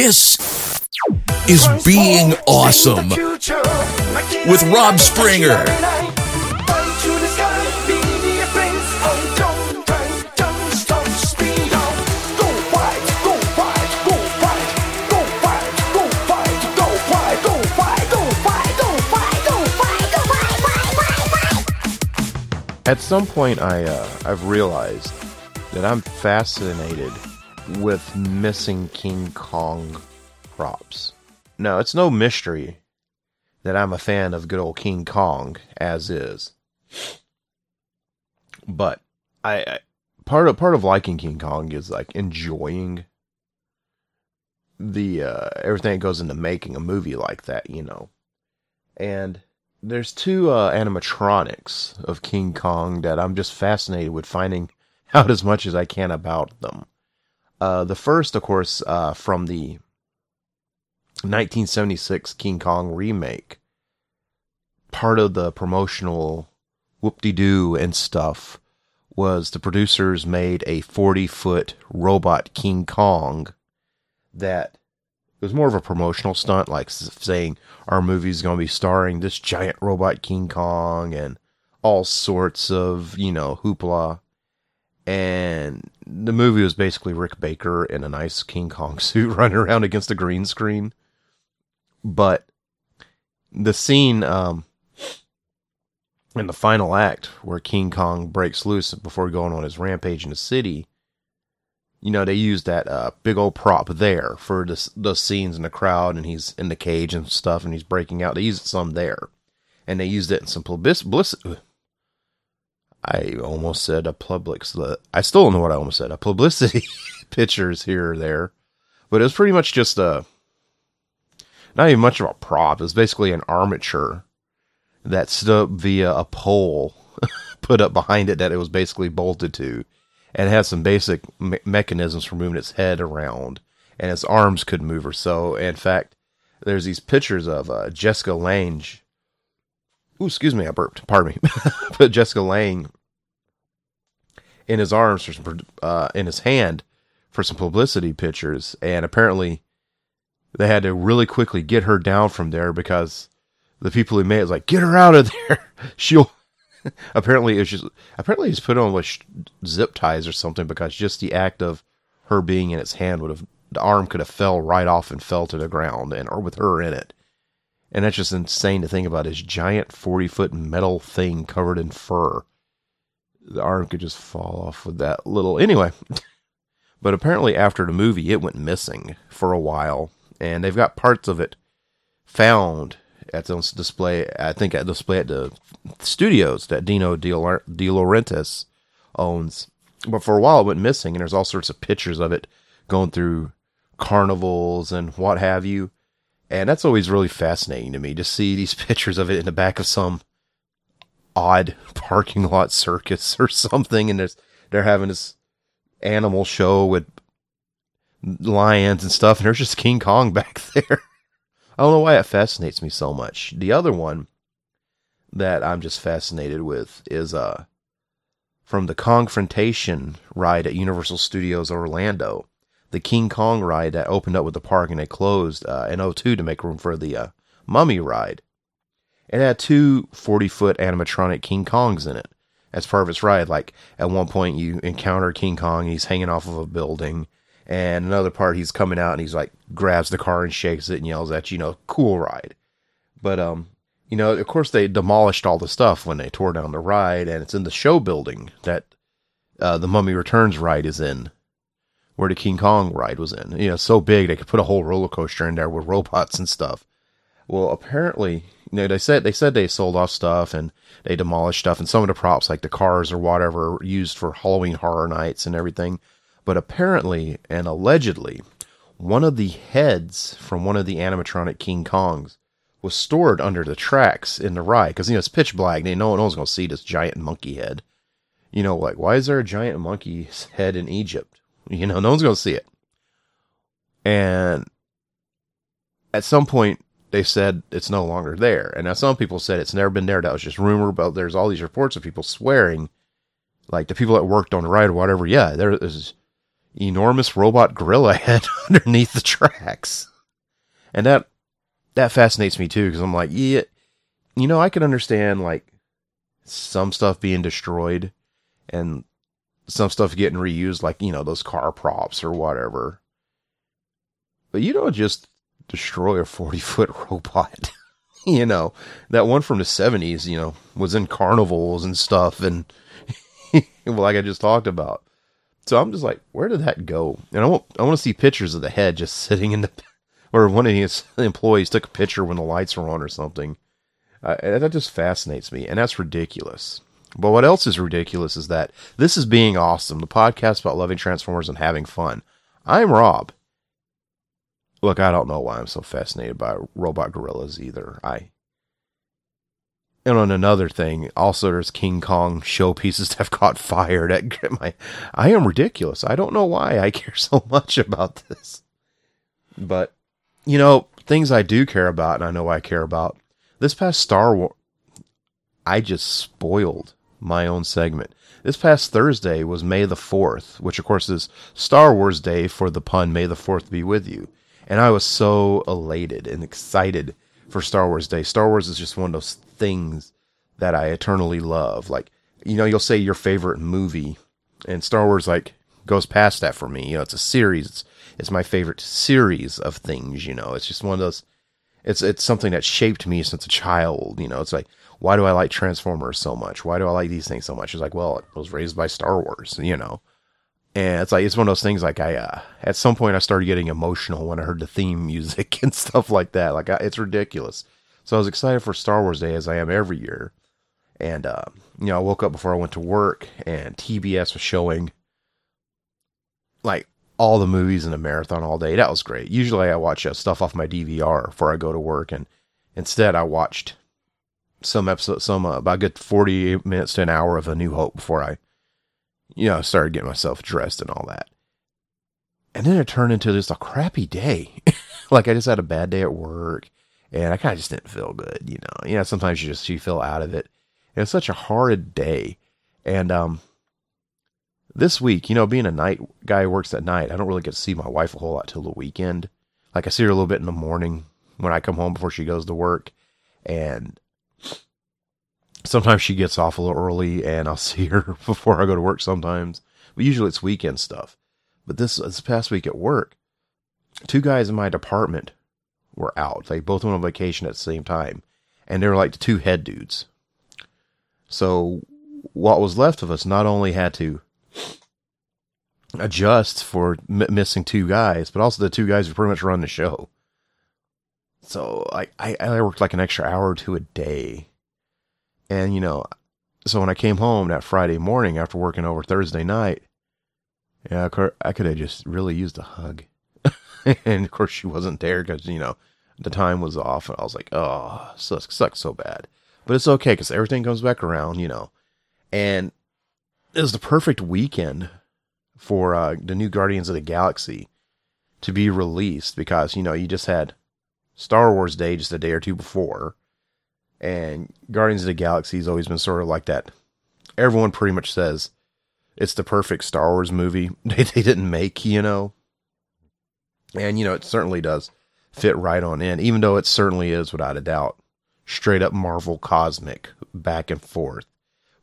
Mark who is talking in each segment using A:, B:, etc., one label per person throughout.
A: This is being awesome with Rob Springer.
B: At some point, I uh, I've realized that I'm fascinated with missing King Kong props. No, it's no mystery that I'm a fan of good old King Kong as is. But I, I part of part of liking King Kong is like enjoying the uh, everything that goes into making a movie like that, you know. And there's two uh, animatronics of King Kong that I'm just fascinated with finding out as much as I can about them. Uh, the first, of course, uh, from the 1976 King Kong remake. Part of the promotional whoop de doo and stuff was the producers made a 40 foot robot King Kong that it was more of a promotional stunt, like saying our movie's going to be starring this giant robot King Kong and all sorts of, you know, hoopla. And the movie was basically Rick Baker in a nice King Kong suit running around against a green screen. But the scene um, in the final act where King Kong breaks loose before going on his rampage in the city you know, they use that uh, big old prop there for those scenes in the crowd, and he's in the cage and stuff, and he's breaking out. They used some there, and they used it in some publicity. I almost said a public. I still don't know what I almost said. A publicity pictures here or there, but it was pretty much just a not even much of a prop. It was basically an armature that stood up via a pole put up behind it that it was basically bolted to and has some basic me- mechanisms for moving its head around, and its arms could move or so. In fact, there's these pictures of uh, Jessica Lange. Ooh, excuse me, I burped. Pardon me. but Jessica Lange in his arms for some, uh, in his hand for some publicity pictures, and apparently they had to really quickly get her down from there because the people who made it was like, "Get her out of there! She'll apparently it was just apparently he's put on with zip ties or something because just the act of her being in its hand would have the arm could have fell right off and fell to the ground and or with her in it. And that's just insane to think about this giant 40 foot metal thing covered in fur. The arm could just fall off with that little. Anyway, but apparently after the movie, it went missing for a while. And they've got parts of it found at the display. I think at display at the studios that Dino De, Laurentiis owns. But for a while, it went missing, and there's all sorts of pictures of it going through carnivals and what have you. And that's always really fascinating to me to see these pictures of it in the back of some odd parking lot circus or something, and they're having this animal show with lions and stuff, and there's just King Kong back there. I don't know why it fascinates me so much. The other one that I'm just fascinated with is uh from the Kongfrontation ride at Universal Studios Orlando, the King Kong ride that opened up with the park and they closed uh, in 02 to make room for the uh, Mummy ride. It had two 40 foot animatronic King Kongs in it as part of its ride. Like at one point, you encounter King Kong, he's hanging off of a building, and another part, he's coming out and he's like grabs the car and shakes it and yells at you, you know, cool ride. But um, you know, of course they demolished all the stuff when they tore down the ride, and it's in the show building that uh, the Mummy Returns ride is in, where the King Kong ride was in. You know, so big they could put a whole roller coaster in there with robots and stuff. Well, apparently, you know, they said they said they sold off stuff and they demolished stuff, and some of the props, like the cars or whatever, used for Halloween Horror Nights and everything. But apparently and allegedly, one of the heads from one of the animatronic King Kongs was stored under the tracks in the ride because you know it's pitch black. And no, no one's gonna see this giant monkey head. You know, like why is there a giant monkey's head in Egypt? You know, no one's gonna see it. And at some point, they said it's no longer there. And now some people said it's never been there. That was just rumor. But there's all these reports of people swearing, like the people that worked on the ride or whatever. Yeah, there is enormous robot gorilla head underneath the tracks. And that that fascinates me too because I'm like, yeah, you know, I can understand like some stuff being destroyed and some stuff getting reused, like you know those car props or whatever. But you don't just destroy a 40 foot robot. you know, that one from the 70s, you know, was in carnivals and stuff, and like I just talked about. So I'm just like, where did that go? And I want I want to see pictures of the head just sitting in the, or one of his employees took a picture when the lights were on or something. Uh, that just fascinates me, and that's ridiculous. But what else is ridiculous is that this is being awesome, the podcast about loving Transformers and having fun. I'm Rob. Look, I don't know why I'm so fascinated by robot gorillas either. I and on another thing, also there's King Kong showpieces that have caught fire. That my, I am ridiculous. I don't know why I care so much about this, but you know things I do care about, and I know I care about. This past Star Wars, I just spoiled my own segment. This past Thursday was May the 4th, which of course is Star Wars Day for the pun May the 4th be with you. And I was so elated and excited for Star Wars Day. Star Wars is just one of those things that I eternally love. Like, you know, you'll say your favorite movie, and Star Wars like goes past that for me. You know, it's a series. It's, it's my favorite series of things. You know, it's just one of those. It's it's something that shaped me since a child. You know, it's like why do I like Transformers so much? Why do I like these things so much? It's like, well, I was raised by Star Wars. You know, and it's like it's one of those things. Like I, uh, at some point, I started getting emotional when I heard the theme music and stuff like that. Like I, it's ridiculous. So I was excited for Star Wars Day as I am every year. And uh, you know, I woke up before I went to work, and TBS was showing like all the movies in a marathon all day. That was great. Usually, I watch uh, stuff off my DVR before I go to work, and instead, I watched some episode, some uh, about a good forty minutes to an hour of A New Hope before I you know, I started getting myself dressed and all that. And then it turned into just a crappy day. like I just had a bad day at work and I kind of just didn't feel good, you know. Yeah, sometimes you just you feel out of it. And it's such a horrid day. And um this week, you know, being a night guy who works at night, I don't really get to see my wife a whole lot till the weekend. Like I see her a little bit in the morning when I come home before she goes to work. And sometimes she gets off a little early and I'll see her before I go to work sometimes. But usually it's weekend stuff. But this this past week at work, two guys in my department were out. They both went on vacation at the same time. And they were like the two head dudes. So what was left of us not only had to adjust for m- missing two guys, but also the two guys who pretty much run the show. So I, I, I worked like an extra hour two a day and, you know, so when I came home that Friday morning after working over Thursday night, yeah, I could have just really used a hug. and of course, she wasn't there because, you know, the time was off. And I was like, oh, sucks, sucks so bad. But it's okay because everything comes back around, you know. And it was the perfect weekend for uh, the new Guardians of the Galaxy to be released because, you know, you just had Star Wars Day just a day or two before. And Guardians of the Galaxy has always been sort of like that. Everyone pretty much says it's the perfect Star Wars movie they, they didn't make, you know. And, you know, it certainly does fit right on in, even though it certainly is, without a doubt, straight up Marvel cosmic back and forth.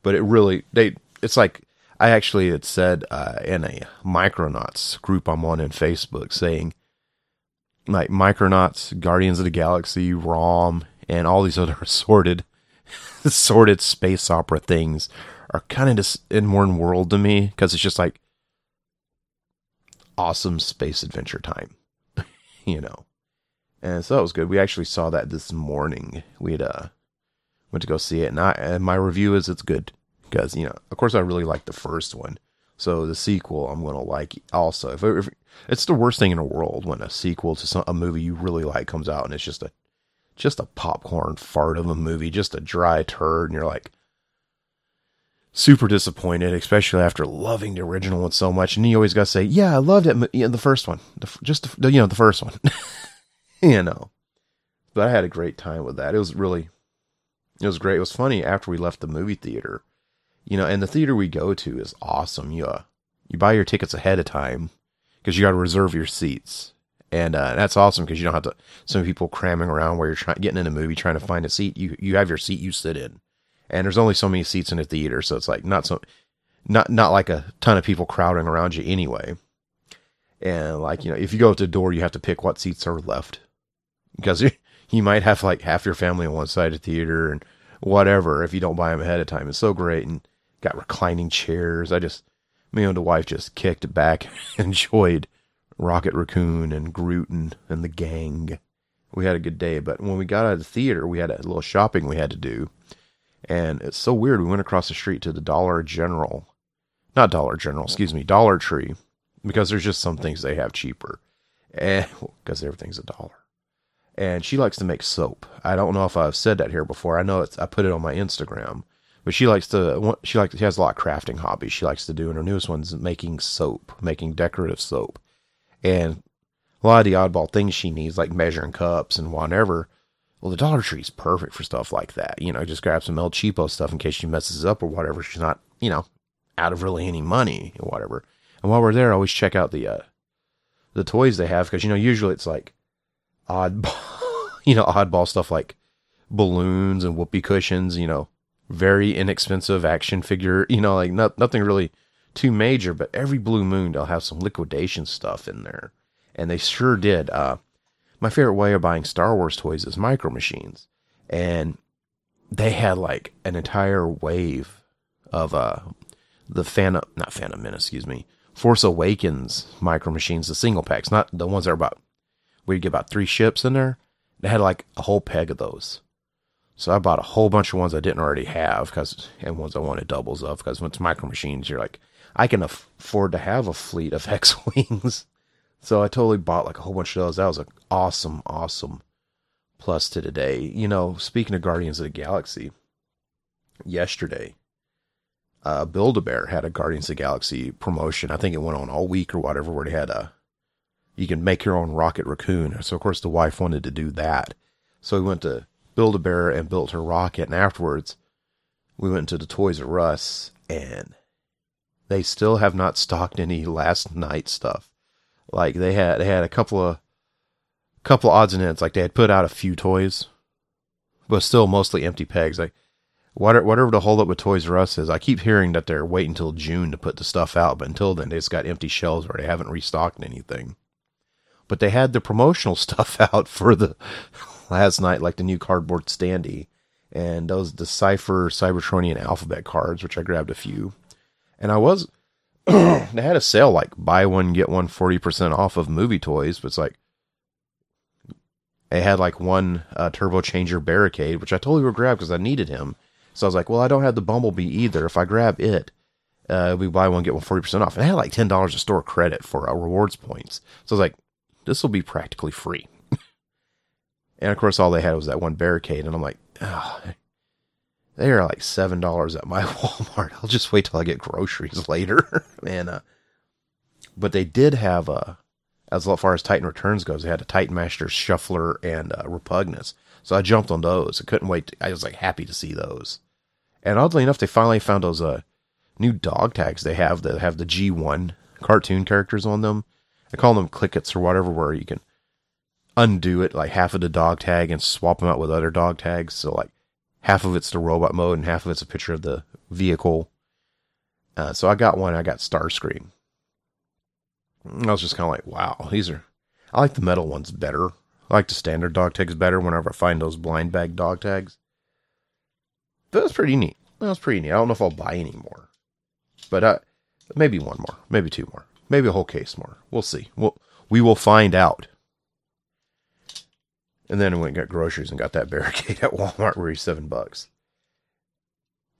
B: But it really, they, it's like, I actually had said uh, in a Micronauts group I'm on in Facebook saying, like Micronauts, Guardians of the Galaxy, ROM, and all these other assorted, assorted space opera things are kind of just in one world to me because it's just like awesome space adventure time, you know. And so that was good. We actually saw that this morning. We had uh went to go see it, and I and my review is it's good because you know, of course, I really like the first one. So the sequel, I'm gonna like also. If, if it's the worst thing in the world when a sequel to some, a movie you really like comes out and it's just a just a popcorn fart of a movie, just a dry turd, and you're like super disappointed, especially after loving the original one so much. And you always got to say, "Yeah, I loved it, yeah, the first one, the, just the, you know the first one," you know. But I had a great time with that. It was really, it was great. It was funny after we left the movie theater, you know, and the theater we go to is awesome. You uh, you buy your tickets ahead of time, because you got to reserve your seats. And uh, that's awesome because you don't have to. Some people cramming around where you're trying getting in a movie trying to find a seat. You you have your seat you sit in, and there's only so many seats in a theater, so it's like not so not not like a ton of people crowding around you anyway. And like you know, if you go to the door, you have to pick what seats are left because you, might have like half your family on one side of the theater and whatever if you don't buy them ahead of time. It's so great and got reclining chairs. I just me and the wife just kicked back, enjoyed Rocket Raccoon and Groot and, and the gang. We had a good day, but when we got out of the theater, we had a little shopping we had to do. And it's so weird. We went across the street to the Dollar General. Not Dollar General, excuse me, Dollar Tree. Because there's just some things they have cheaper. And because everything's a dollar. And she likes to make soap. I don't know if I've said that here before. I know it's I put it on my Instagram. But she likes to she likes she has a lot of crafting hobbies she likes to do and her newest one's making soap, making decorative soap. And a lot of the oddball things she needs, like measuring cups and whatever, well, the Dollar Tree's perfect for stuff like that. You know, just grab some El Cheapo stuff in case she messes up or whatever. She's not, you know, out of really any money or whatever. And while we're there, always check out the uh, the toys they have because you know usually it's like oddball, you know, oddball stuff like balloons and whoopee cushions. You know, very inexpensive action figure. You know, like not, nothing really too major. But every blue moon they'll have some liquidation stuff in there, and they sure did. Uh, my favorite way of buying Star Wars toys is micro machines. And they had like an entire wave of uh the Phantom not Phantom Menace, excuse me. Force Awakens micro machines, the single packs, not the ones that are about you get about three ships in there. They had like a whole peg of those. So I bought a whole bunch of ones I didn't already have because and ones I wanted doubles of because when it's micro machines, you're like, I can afford to have a fleet of X wings. So I totally bought like a whole bunch of those. That was an awesome, awesome plus to today. You know, speaking of Guardians of the Galaxy, yesterday, uh, Build a Bear had a Guardians of the Galaxy promotion. I think it went on all week or whatever, where they had a you can make your own rocket raccoon. So of course the wife wanted to do that. So we went to Build a Bear and built her rocket, and afterwards we went to the Toys R Us, and they still have not stocked any Last Knight stuff. Like they had they had a couple of couple of odds and ends. Like they had put out a few toys, but still mostly empty pegs. Like whatever whatever the holdup with Toys R Us is, I keep hearing that they're waiting until June to put the stuff out, but until then they just got empty shelves where they haven't restocked anything. But they had the promotional stuff out for the Last Knight, like the new cardboard standee and those Decipher Cybertronian alphabet cards, which I grabbed a few. And I was they had a sale like buy one get one 40% off of movie toys but it's like they had like one uh, turbo changer barricade which i totally would grab because i needed him. So i was like well i don't have the bumblebee either. If i grab it uh, we buy one get one 40% off. And i had like $10 of store credit for uh, rewards points. So i was like this will be practically free and of course all they had was that one barricade and i'm like oh, they are like seven dollars at my Walmart. I'll just wait till I get groceries later, and Uh, but they did have a, uh, as far as Titan Returns goes, they had a Titan Master Shuffler and uh, Repugnus. So I jumped on those. I couldn't wait. To, I was like happy to see those. And oddly enough, they finally found those uh, new dog tags they have that have the G1 cartoon characters on them. I call them clickets or whatever, where you can undo it like half of the dog tag and swap them out with other dog tags. So like half of it's the robot mode and half of it's a picture of the vehicle. Uh, so I got one. I got Starscream. I was just kind of like, wow, these are. I like the metal ones better. I like the standard dog tags better whenever I find those blind bag dog tags. That was pretty neat. That was pretty neat. I don't know if I'll buy any more, but uh, maybe one more, maybe two more, maybe a whole case more. We'll see. We'll we will find out. And then I went and got groceries and got that barricade at Walmart where he's seven bucks.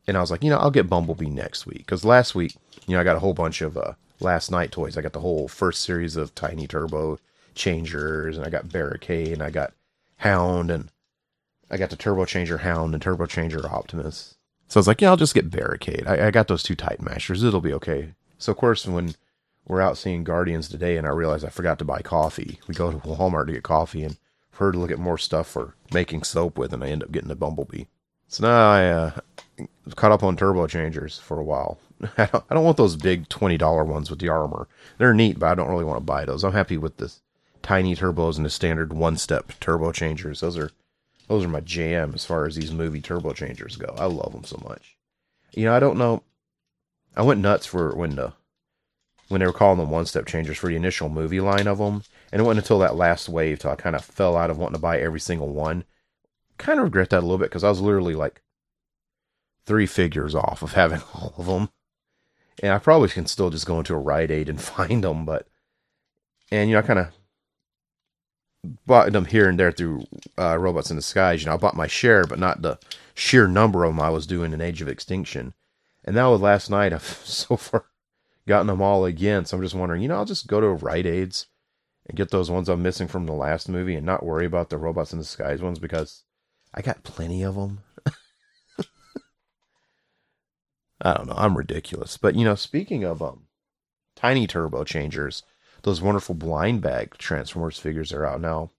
B: And I was like, you know, I'll get Bumblebee next week. Because last week, you know, I got a whole bunch of uh, Last Knight toys. I got the whole first series of Tiny Turbo Changers, and I got Barricade, and I got Hound, and I got the Turbo Changer Hound and Turbo Changer Optimus. So I was like, yeah, I'll just get Barricade. I, I got those two Titan Masters. It'll be okay. So, of course, when we're out seeing Guardians today, and I realize I forgot to buy coffee, we go to Walmart to get coffee, and her to look at more stuff for making soap with, and I end up getting a Bumblebee. So now I uh, caught up on turbo changers for a while. I don't, I don't want those big twenty dollar ones with the armor. They're neat, but I don't really want to buy those. I'm happy with the tiny turbos and the standard one step turbo changers. Those are those are my jam as far as these movie turbo changers go. I love them so much. You know, I don't know. I went nuts for when the when they were calling them one step changers for the initial movie line of them, and it wasn't until that last wave till I kind of fell out of wanting to buy every single one. Kind of regret that a little bit because I was literally like three figures off of having all of them. And I probably can still just go into a Rite Aid and find them, but and you know I kind of bought them here and there through uh, Robots in the Disguise. You know I bought my share, but not the sheer number of them I was doing in Age of Extinction. And now with Last Knight, I've so far gotten them all again. So I'm just wondering, you know, I'll just go to Rite Aids and get those ones I'm missing from the last movie and not worry about the Robots in Disguise ones because I got plenty of them. I don't know. I'm ridiculous. But, you know, speaking of um, tiny turbo changers, those wonderful blind bag Transformers figures are out now.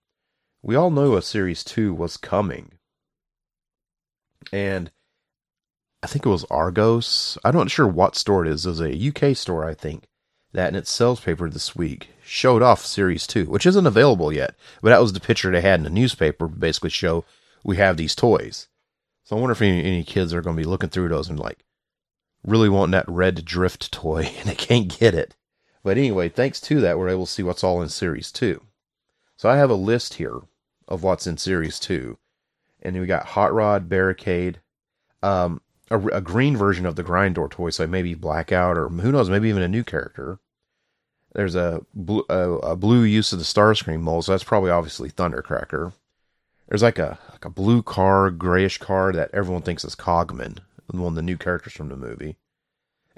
B: We all know a Series 2 was coming. And I think it was Argos. I'm not sure what store it is. It was a UK store, I think, that in its sales paper this week showed off Series 2, which isn't available yet. But that was the picture they had in the newspaper basically show we have these toys. So I wonder if any, any kids are going to be looking through those and like, really wanting that red drift toy and they can't get it. But anyway, thanks to that, we're able to see what's all in Series 2. So I have a list here of what's in Series 2. And we got Hot Rod, Barricade, um, a, a, green version of the Grindor toy, so maybe Blackout, or who knows, maybe even a new character. There's a blue, a, a blue use of the Starscream mold, so that's probably obviously Thundercracker. There's like a like a blue car, grayish car that everyone thinks is Cogman one of the new characters from the movie.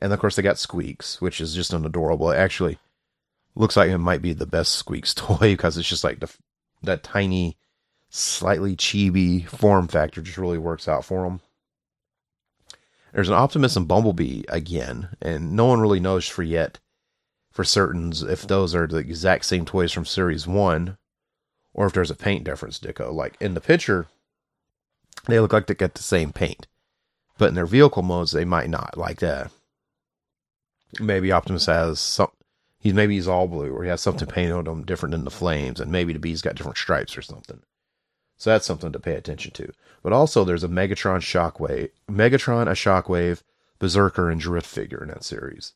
B: And of course, they got Squeaks, which is just an adorable. It actually looks like it might be the best Squeaks toy because it's just like the that tiny, slightly chibi form factor just really works out for them. There's an Optimus and Bumblebee again, and no one really knows for yet for certain if those are the exact same toys from Series 1 or if there's a paint difference, deco. Like in the picture, they look like they get the same paint but in their vehicle modes they might not. Like that. Uh, maybe Optimus has some. He's maybe he's all blue, or he has something painted on him different than the flames, and maybe the bee's got different stripes or something. So that's something to pay attention to. But also, there's a Megatron Shockwave, Megatron, a Shockwave, Berserker, and Drift figure in that series.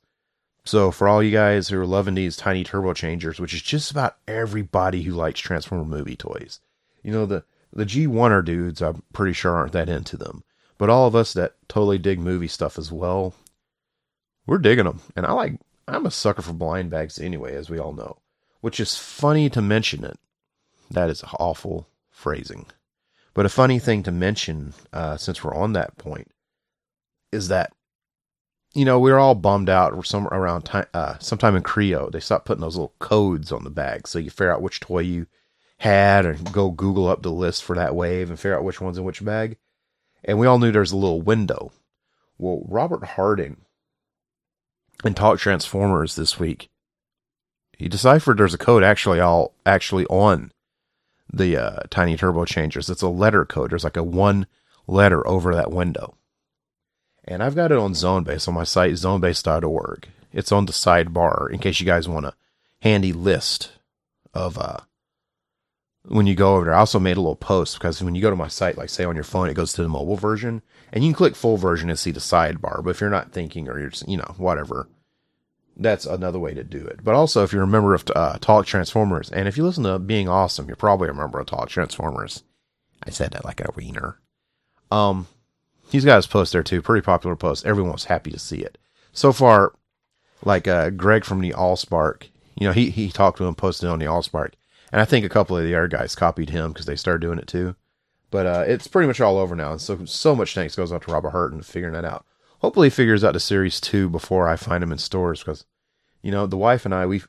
B: So for all you guys who are loving these tiny turbo changers, which is just about everybody who likes Transformer movie toys, you know the the G1er dudes, I'm pretty sure aren't that into them. But all of us that totally dig movie stuff as well, we're digging them. And I like, I'm a sucker for blind bags anyway, as we all know, which is funny to mention it. That is awful phrasing. But a funny thing to mention, uh, since we're on that point, is that you know, we were all bummed out some around time, uh, sometime in Kre-O, they stopped putting those little codes on the bag. So you figure out which toy you had and go Google up the list for that wave and figure out which one's in which bag and we all knew there's a little window. Well, Robert Harding in Talk Transformers this week, he deciphered there's a code actually all actually on the uh, tiny turbo changers. It's a letter code. There's like a one letter over that window. And I've got it on Zonebase on my site, zonebase.org. It's on the sidebar in case you guys want a handy list of uh, when you go over there. I also made a little post because when you go to my site, like say on your phone, it goes to the mobile version and you can click full version and see the sidebar. But if you're not thinking or you're just, you know, whatever, that's another way to do it. But also, if you're a member of uh, Talk Transformers, and if you listen to Being Awesome, you're probably a member of Talk Transformers. I said that like a wiener. Um, he's got his post there too. Pretty popular post. Everyone was happy to see it. So far, like uh, Greg from the Allspark, you know, he he talked to him, posted on the Allspark and I think a couple of the other guys copied him because they started doing it too. But uh, it's pretty much all over now. And so, so much thanks goes out to Robert Harding figuring that out. Hopefully, he figures out the series two before I find him in stores because, you know, the wife and I, we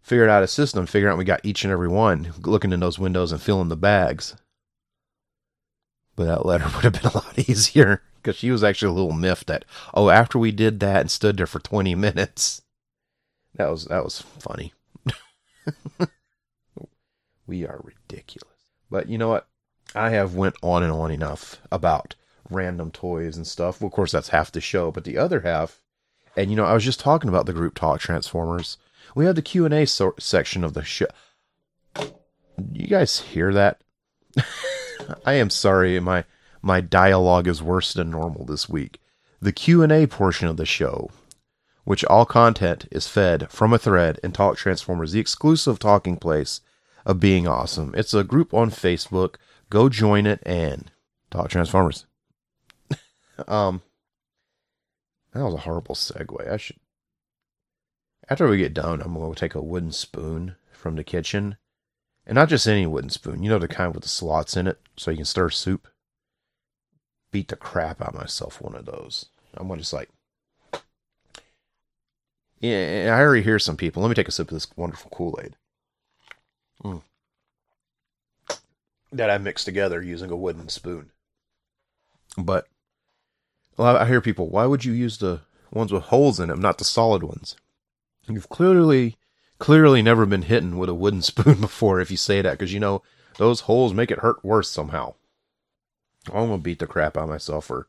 B: figured out a system, figuring out we got each and every one, looking in those windows and filling the bags. But that letter would have been a lot easier because she was actually a little miffed that, oh, after we did that and stood there for 20 minutes, that was, that was funny. We are ridiculous. But you know what? I have went on and on enough about random toys and stuff. Well, of course, that's half the show, but the other half, and you know, I was just talking about the group talk Transformers. We have the Q and A so- section of the show. You guys hear that? I am sorry, my my dialogue is worse than normal this week. The Q and A portion of the show, which all content is fed from a thread in Talk Transformers, the exclusive talking place of being awesome. It's a group on Facebook. Go join it and talk Transformers. um, that was a horrible segue. I should. After we get done, I'm going to take a wooden spoon from the kitchen. And not just any wooden spoon, you know, the kind with the slots in it so you can stir soup. Beat the crap out of myself one of those. I'm just like. Yeah, I already hear some people. Let me take a sip of this wonderful Kool Aid. Mm. That I mixed together using a wooden spoon. But well, I hear people, why would you use the ones with holes in them, not the solid ones? You've clearly, clearly never been hit with a wooden spoon before if you say that, because you know those holes make it hurt worse somehow. I'm gonna beat the crap out of myself for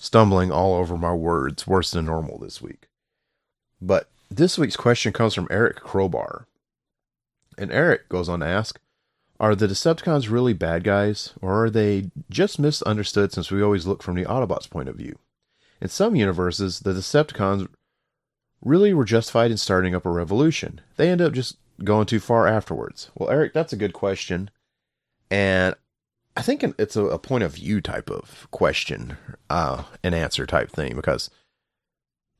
B: stumbling all over my words worse than normal this week. But this week's question comes from Eric Crowbar. And Eric goes on to ask Are the Decepticons really bad guys, or are they just misunderstood since we always look from the Autobots' point of view? In some universes, the Decepticons really were justified in starting up a revolution. They end up just going too far afterwards. Well, Eric, that's a good question. And I think it's a, a point of view type of question, uh, an answer type thing, because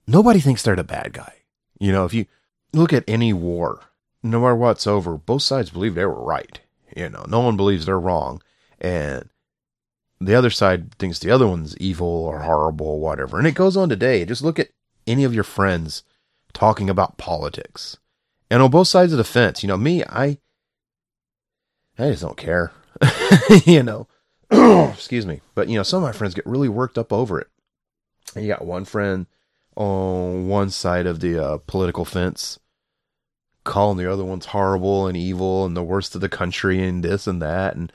B: nobody thinks they're the bad guy. You know, if you look at any war, no matter what's over, both sides believe they were right. You know, no one believes they're wrong. And the other side thinks the other one's evil or horrible or whatever. And it goes on today. Just look at any of your friends talking about politics. And on both sides of the fence, you know, me, I I just don't care. you know. Excuse me. But you know, some of my friends get really worked up over it. And you got one friend on one side of the uh, political fence calling the other ones horrible and evil and the worst of the country and this and that and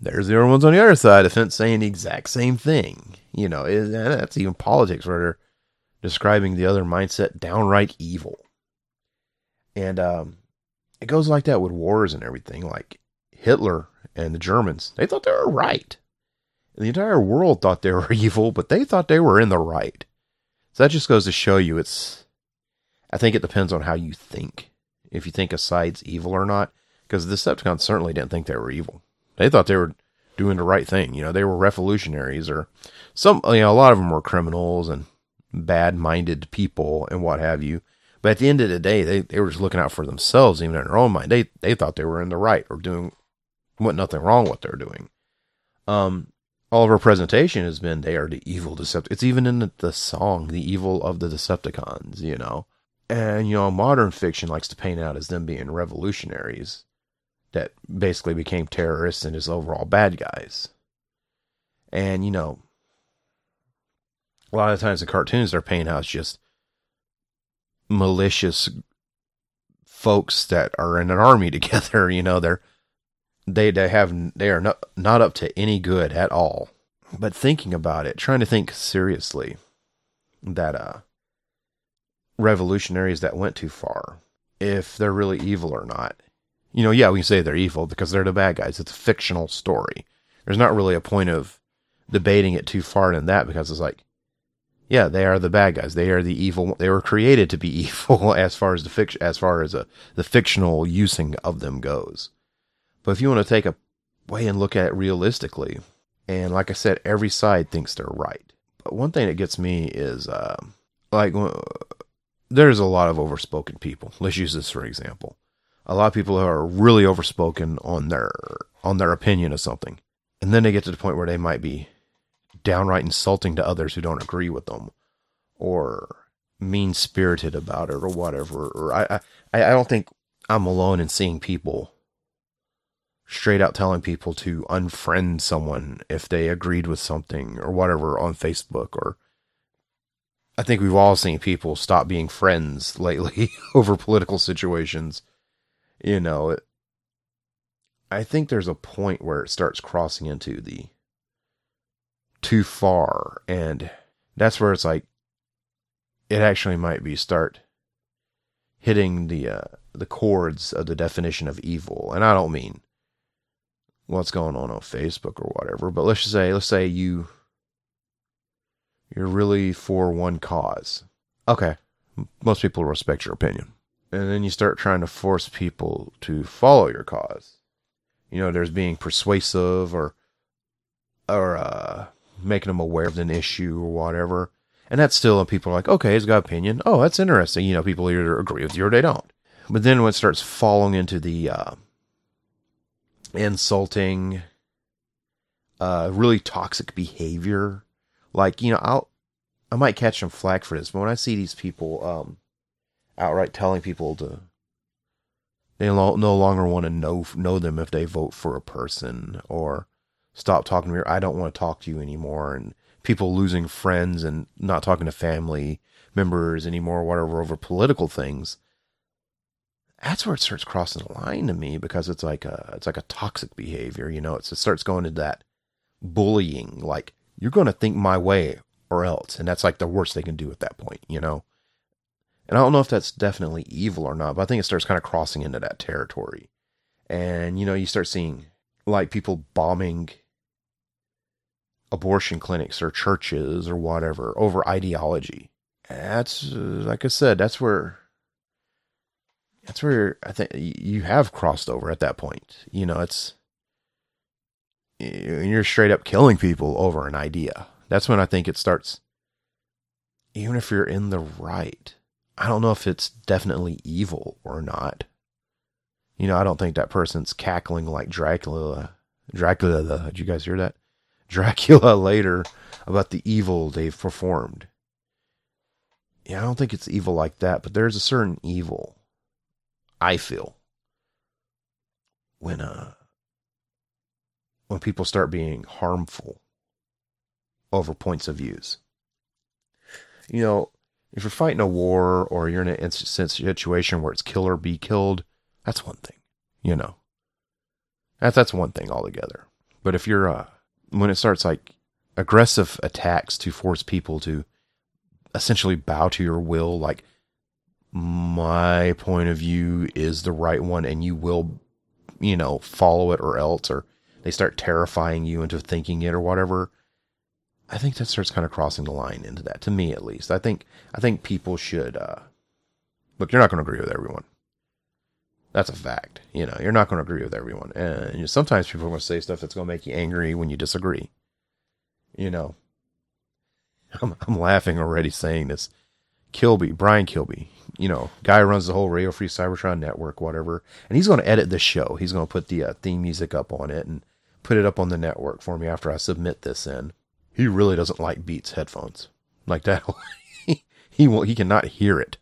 B: there's the other ones on the other side of the fence saying the exact same thing you know it, that's even politics where describing the other mindset downright evil and um, it goes like that with wars and everything like hitler and the germans they thought they were right the entire world thought they were evil but they thought they were in the right so that just goes to show you it's I think it depends on how you think. If you think a side's evil or not, because the Decepticons certainly didn't think they were evil. They thought they were doing the right thing. You know, they were revolutionaries or some, you know, a lot of them were criminals and bad minded people and what have you. But at the end of the day, they, they were just looking out for themselves, even in their own mind. They they thought they were in the right or doing what nothing wrong what they're doing. Um, all of our presentation has been they are the evil Decepticons. It's even in the, the song, the evil of the Decepticons. You know, and, you know, modern fiction likes to paint out as them being revolutionaries that basically became terrorists and just overall bad guys. And, you know, a lot of times the cartoons they're painting out just malicious folks that are in an army together, you know, they're they they have they are not not up to any good at all. But thinking about it, trying to think seriously that uh revolutionaries that went too far, if they're really evil or not. You know, yeah, we say they're evil because they're the bad guys. It's a fictional story. There's not really a point of debating it too far in that because it's like, yeah, they are the bad guys. They are the evil. They were created to be evil as far as the fiction, as far as a, uh, the fictional using of them goes. But if you want to take a way and look at it realistically, and like I said, every side thinks they're right. But one thing that gets me is, uh, like there's a lot of overspoken people. Let's use this for example. A lot of people are really overspoken on their on their opinion of something. And then they get to the point where they might be downright insulting to others who don't agree with them or mean spirited about it or whatever. Or I, I I don't think I'm alone in seeing people straight out telling people to unfriend someone if they agreed with something or whatever on Facebook or I think we've all seen people stop being friends lately over political situations. You know, it, I think there's a point where it starts crossing into the too far and that's where it's like it actually might be start hitting the uh, the chords of the definition of evil. And i don't mean what's going on on facebook or whatever but let's just say let's say you you're really for one cause. Okay. Most people respect your opinion. And then you start trying to force people to follow your cause. You know there's being persuasive or or uh making them aware of an issue or whatever. And that's still people are like, okay, he's got opinion. Oh, that's interesting. You know, people either agree with you or they don't. But then when it starts falling into the uh, insulting, uh, really toxic behavior, like you know, I'll I might catch some flack for this, but when I see these people um, outright telling people to they no longer want to know know them if they vote for a person or stop talking to me or I don't want to talk to you anymore and people losing friends and not talking to family members anymore whatever over political things that's where it starts crossing the line to me because it's like a it's like a toxic behavior you know? It's, it starts going into that bullying like you're going to think my way or else and that's like the worst they can do at that point you know? And i don't know if that's definitely evil or not but i think it starts kind of crossing into that territory. And you know you start seeing like people bombing abortion clinics or churches or whatever over ideology. That's like I said, that's where that's where I think you have crossed over at that point. You know, it's you're straight up killing people over an idea. That's when I think it starts. Even if you're in the right, I don't know if it's definitely evil or not. You know, I don't think that person's cackling like Dracula. Dracula, did you guys hear that? Dracula later about the evil they've performed. Yeah, I don't think it's evil like that, but there's a certain evil I feel when uh when people start being harmful over points of views. You know, if you're fighting a war or you're in an situation where it's kill or be killed, that's one thing, you know. That's that's one thing altogether. But if you're uh when it starts like aggressive attacks to force people to essentially bow to your will, like my point of view is the right one and you will, you know, follow it or else, or they start terrifying you into thinking it or whatever. I think that starts kind of crossing the line into that, to me at least. I think I think people should uh look, you're not gonna agree with everyone. That's a fact. You know, you're not going to agree with everyone. And you know, sometimes people are going to say stuff that's going to make you angry when you disagree. You know, I'm, I'm laughing already saying this. Kilby, Brian Kilby, you know, guy runs the whole Radio Free Cybertron network, whatever. And he's going to edit the show. He's going to put the uh, theme music up on it and put it up on the network for me after I submit this in. He really doesn't like Beats headphones like that. he he, will, he cannot hear it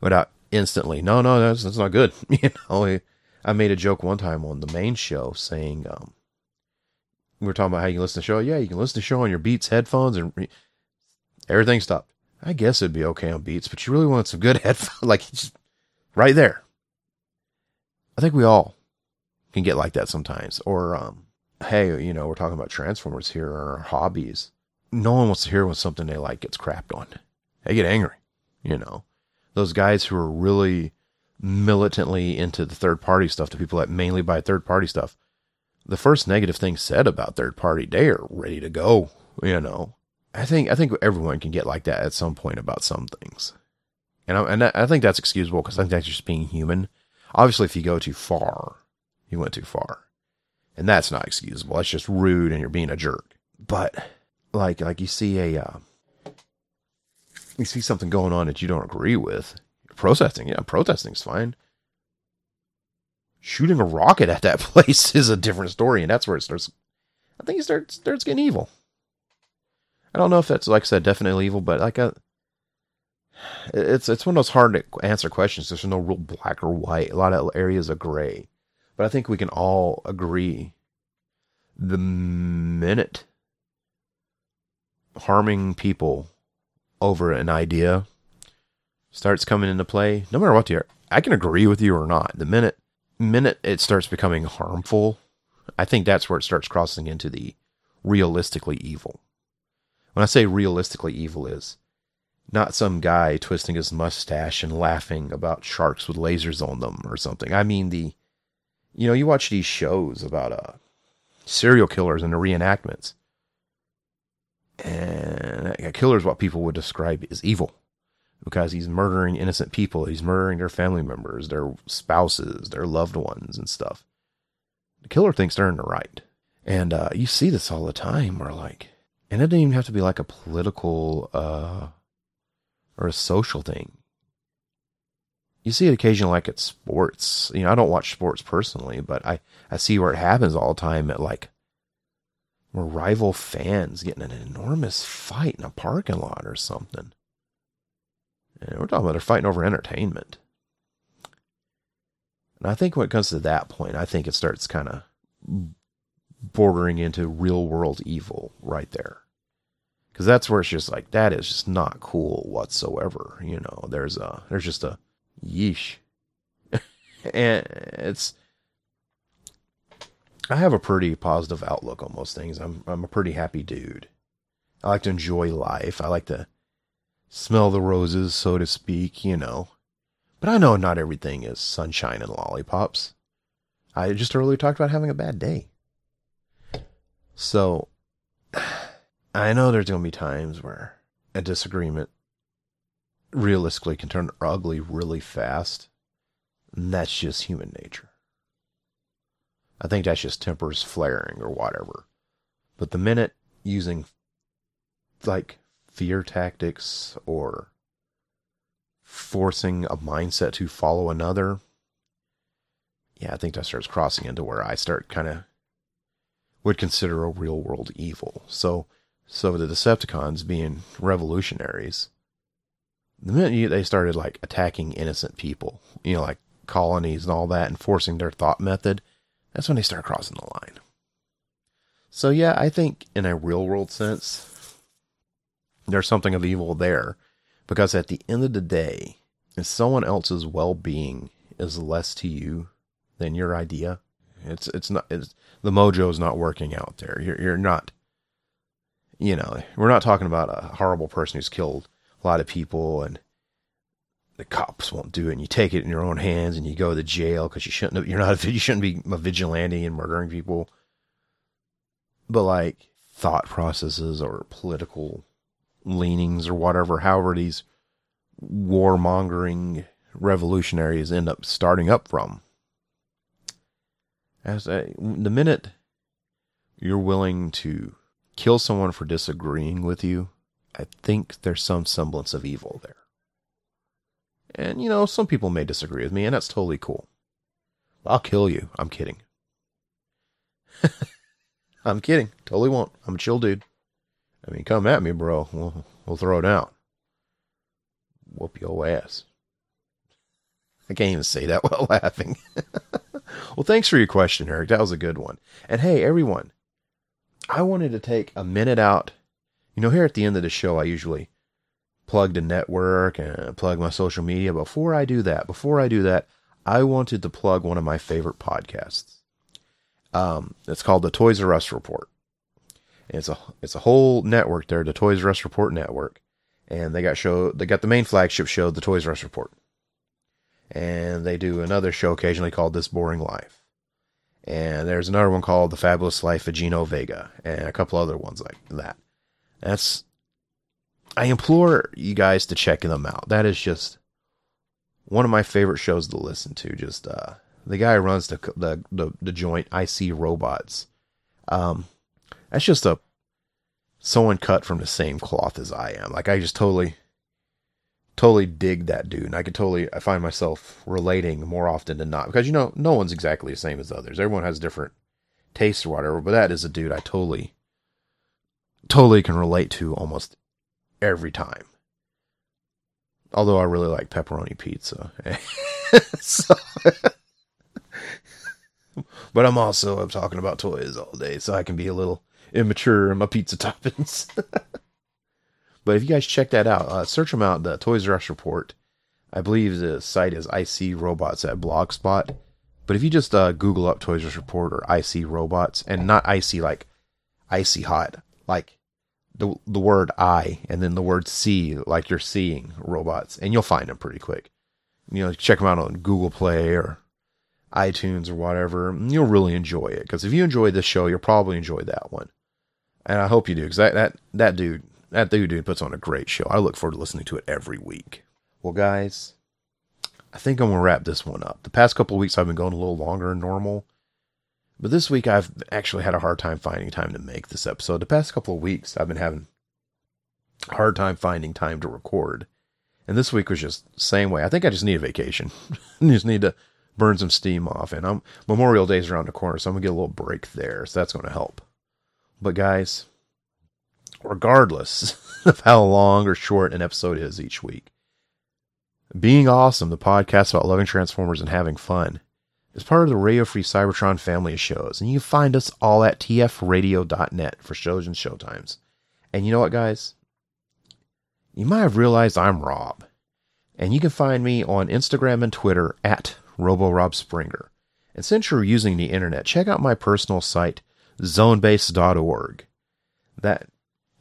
B: without instantly, no, no, that's, that's not good. You know, I made a joke one time on the main show saying, um, we were talking about how you can listen to the show. Yeah, you can listen to the show on your Beats headphones and re- everything stopped. I guess it'd be okay on Beats, but you really want some good headphones, like just right there. I think we all can get like that sometimes. Or, um, hey, you know, we're talking about Transformers here or hobbies. No one wants to hear when something they like gets crapped on. They get angry, you know those guys who are really militantly into the third party stuff, the people that mainly buy third party stuff, the first negative thing said about third party, they are ready to go. You know, I think I think everyone can get like that at some point about some things, and I, and I think that's excusable because I think that's just being human. Obviously, if you go too far, you went too far, and that's not excusable. That's just rude, and you're being a jerk. But like like you see a uh, you see something going on that you don't agree with, protesting, yeah, protesting's fine. Shooting a rocket at that place is a different story, and that's where it starts. I think it starts starts getting evil. I don't know if that's like I said, definitely evil, but like a, it's it's one of those hard to answer questions. There's no real black or white. A lot of areas are gray, but I think we can all agree. The minute harming people over an idea starts coming into play, no matter what the I can agree with you or not. The minute minute it starts becoming harmful, I think that's where it starts crossing into the realistically evil. when I say realistically evil is not some guy twisting his mustache and laughing about sharks with lasers on them or something. I mean the you know, you watch these shows about uh serial killers and the reenactments. And a killer is what people would describe as evil because he's murdering innocent people. He's murdering their family members, their spouses, their loved ones, and stuff. The killer thinks they're in the right. And uh, you see this all the time where, like, and it doesn't even have to be like a political uh, or a social thing. You see it occasionally, like at sports. You know, I don't watch sports personally, but I, I see where it happens all the time at like where rival fans get in an enormous fight in a parking lot or something. And we're talking about they're fighting over entertainment. And I think when it comes to that point, I think it starts kind of bordering into real world evil right there. Because that's where it's just like that is just not cool whatsoever. You know, there's a there's just a yeesh, and it's I have a pretty positive outlook on most things. I'm I'm a pretty happy dude. I like to enjoy life. I like to smell the roses, so to speak, you know. But I know not everything is sunshine and lollipops. I just earlier talked about having a bad day. So I know there's going to be times where a disagreement realistically can turn ugly really fast. And that's just human nature. I think that's just tempers flaring or whatever. But the minute using like fear tactics or forcing a mindset to follow another, yeah, I think that starts crossing into where I start kind of would consider a real world evil. So, so the Decepticons being revolutionaries, the minute they started like attacking innocent people, you know, like colonies and all that, and forcing their thought method, that's when they start crossing the line. So yeah, I think in a real world sense, there's something of evil there, because at the end of the day, if someone else's well being is less to you than your idea, it's it's not it's, the mojo is not working out there. You're you're not. You know, we're not talking about a horrible person who's killed a lot of people and the cops won't do it, and you take it in your own hands, and you go to jail because you shouldn't. You're not. You shouldn't be a vigilante and murdering people. But like thought processes or political leanings or whatever, however these warmongering revolutionaries end up starting up from. As a, the minute you're willing to kill someone for disagreeing with you, I think there's some semblance of evil there. And, you know, some people may disagree with me, and that's totally cool. I'll kill you. I'm kidding. I'm kidding. Totally won't. I'm a chill dude. I mean, come at me, bro. We'll, we'll throw it out. Whoop your ass. I can't even say that while laughing. well, thanks for your question, Eric. That was a good one. And hey, everyone, I wanted to take a minute out. You know, here at the end of the show, I usually plug the network and plug my social media. Before I do that, before I do that, I wanted to plug one of my favorite podcasts. Um, it's called the Toys R Us Report. it's a it's a whole network there, the Toys R Us Report network, and they got show they got the main flagship show, the Toys R Us Report, and they do another show occasionally called This Boring Life, and there's another one called The Fabulous Life of Gino Vega, and a couple other ones like that. That's I implore you guys to check them out. That is just one of my favorite shows to listen to. Just uh, the guy who runs the the the, the joint IC Robots. Um, that's just a someone cut from the same cloth as I am. Like I just totally, totally dig that dude. And I could totally, I find myself relating more often than not because you know no one's exactly the same as others. Everyone has different tastes or whatever. But that is a dude I totally, totally can relate to almost every time. Although I really like pepperoni pizza. so, but I'm also I'm talking about toys all day, so I can be a little immature in my pizza toppings. but if you guys check that out, uh, search them out. The Toys R Us report. I believe the site is IC Robots at Blogspot. But if you just uh, Google up Toys R Us report or IC Robots, and not IC like icy hot, like the the word I and then the word see, like you're seeing robots, and you'll find them pretty quick. You know, check them out on Google Play or iTunes or whatever. You'll really enjoy it because if you enjoy this show, you'll probably enjoy that one, and I hope you do because that that that dude that dude dude puts on a great show. I look forward to listening to it every week. Well, guys, I think I'm gonna wrap this one up. The past couple weeks I've been going a little longer than normal. But this week I've actually had a hard time finding time to make this episode. The past couple of weeks I've been having a hard time finding time to record. And this week was just same way. I think I just need a vacation. I just need to burn some steam off. And I'm Memorial Day's around the corner, so I'm gonna get a little break there. So that's gonna help. But guys, regardless of how long or short an episode is each week, being awesome, the podcast about loving Transformers and having fun is part of the Radio Free Cybertron family of shows, and you can find us all at tfradio.net for shows and showtimes. And you know what, guys? You might have realized I'm Rob, and you can find me on Instagram and Twitter at RoboRobSpringer. And since you're using the internet, check out my personal site, zonebase.org. That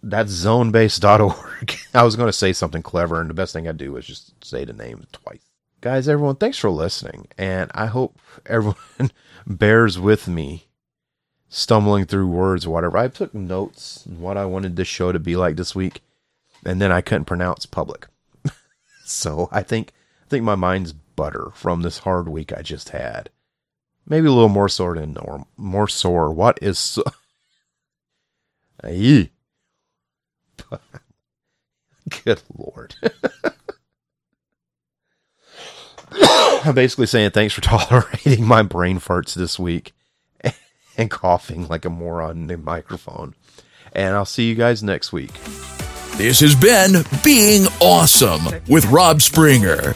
B: that's zonebase.org. I was going to say something clever, and the best thing I do is just say the name twice guys, everyone, thanks for listening. And I hope everyone bears with me stumbling through words or whatever. I took notes what I wanted this show to be like this week, and then I couldn't pronounce public. so I think I think my mind's butter from this hard week I just had. Maybe a little more sore than norm, more sore. What is so- Good lord. I'm basically saying thanks for tolerating my brain farts this week and coughing like a moron in the microphone. And I'll see you guys next week.
A: This has been Being Awesome with Rob Springer.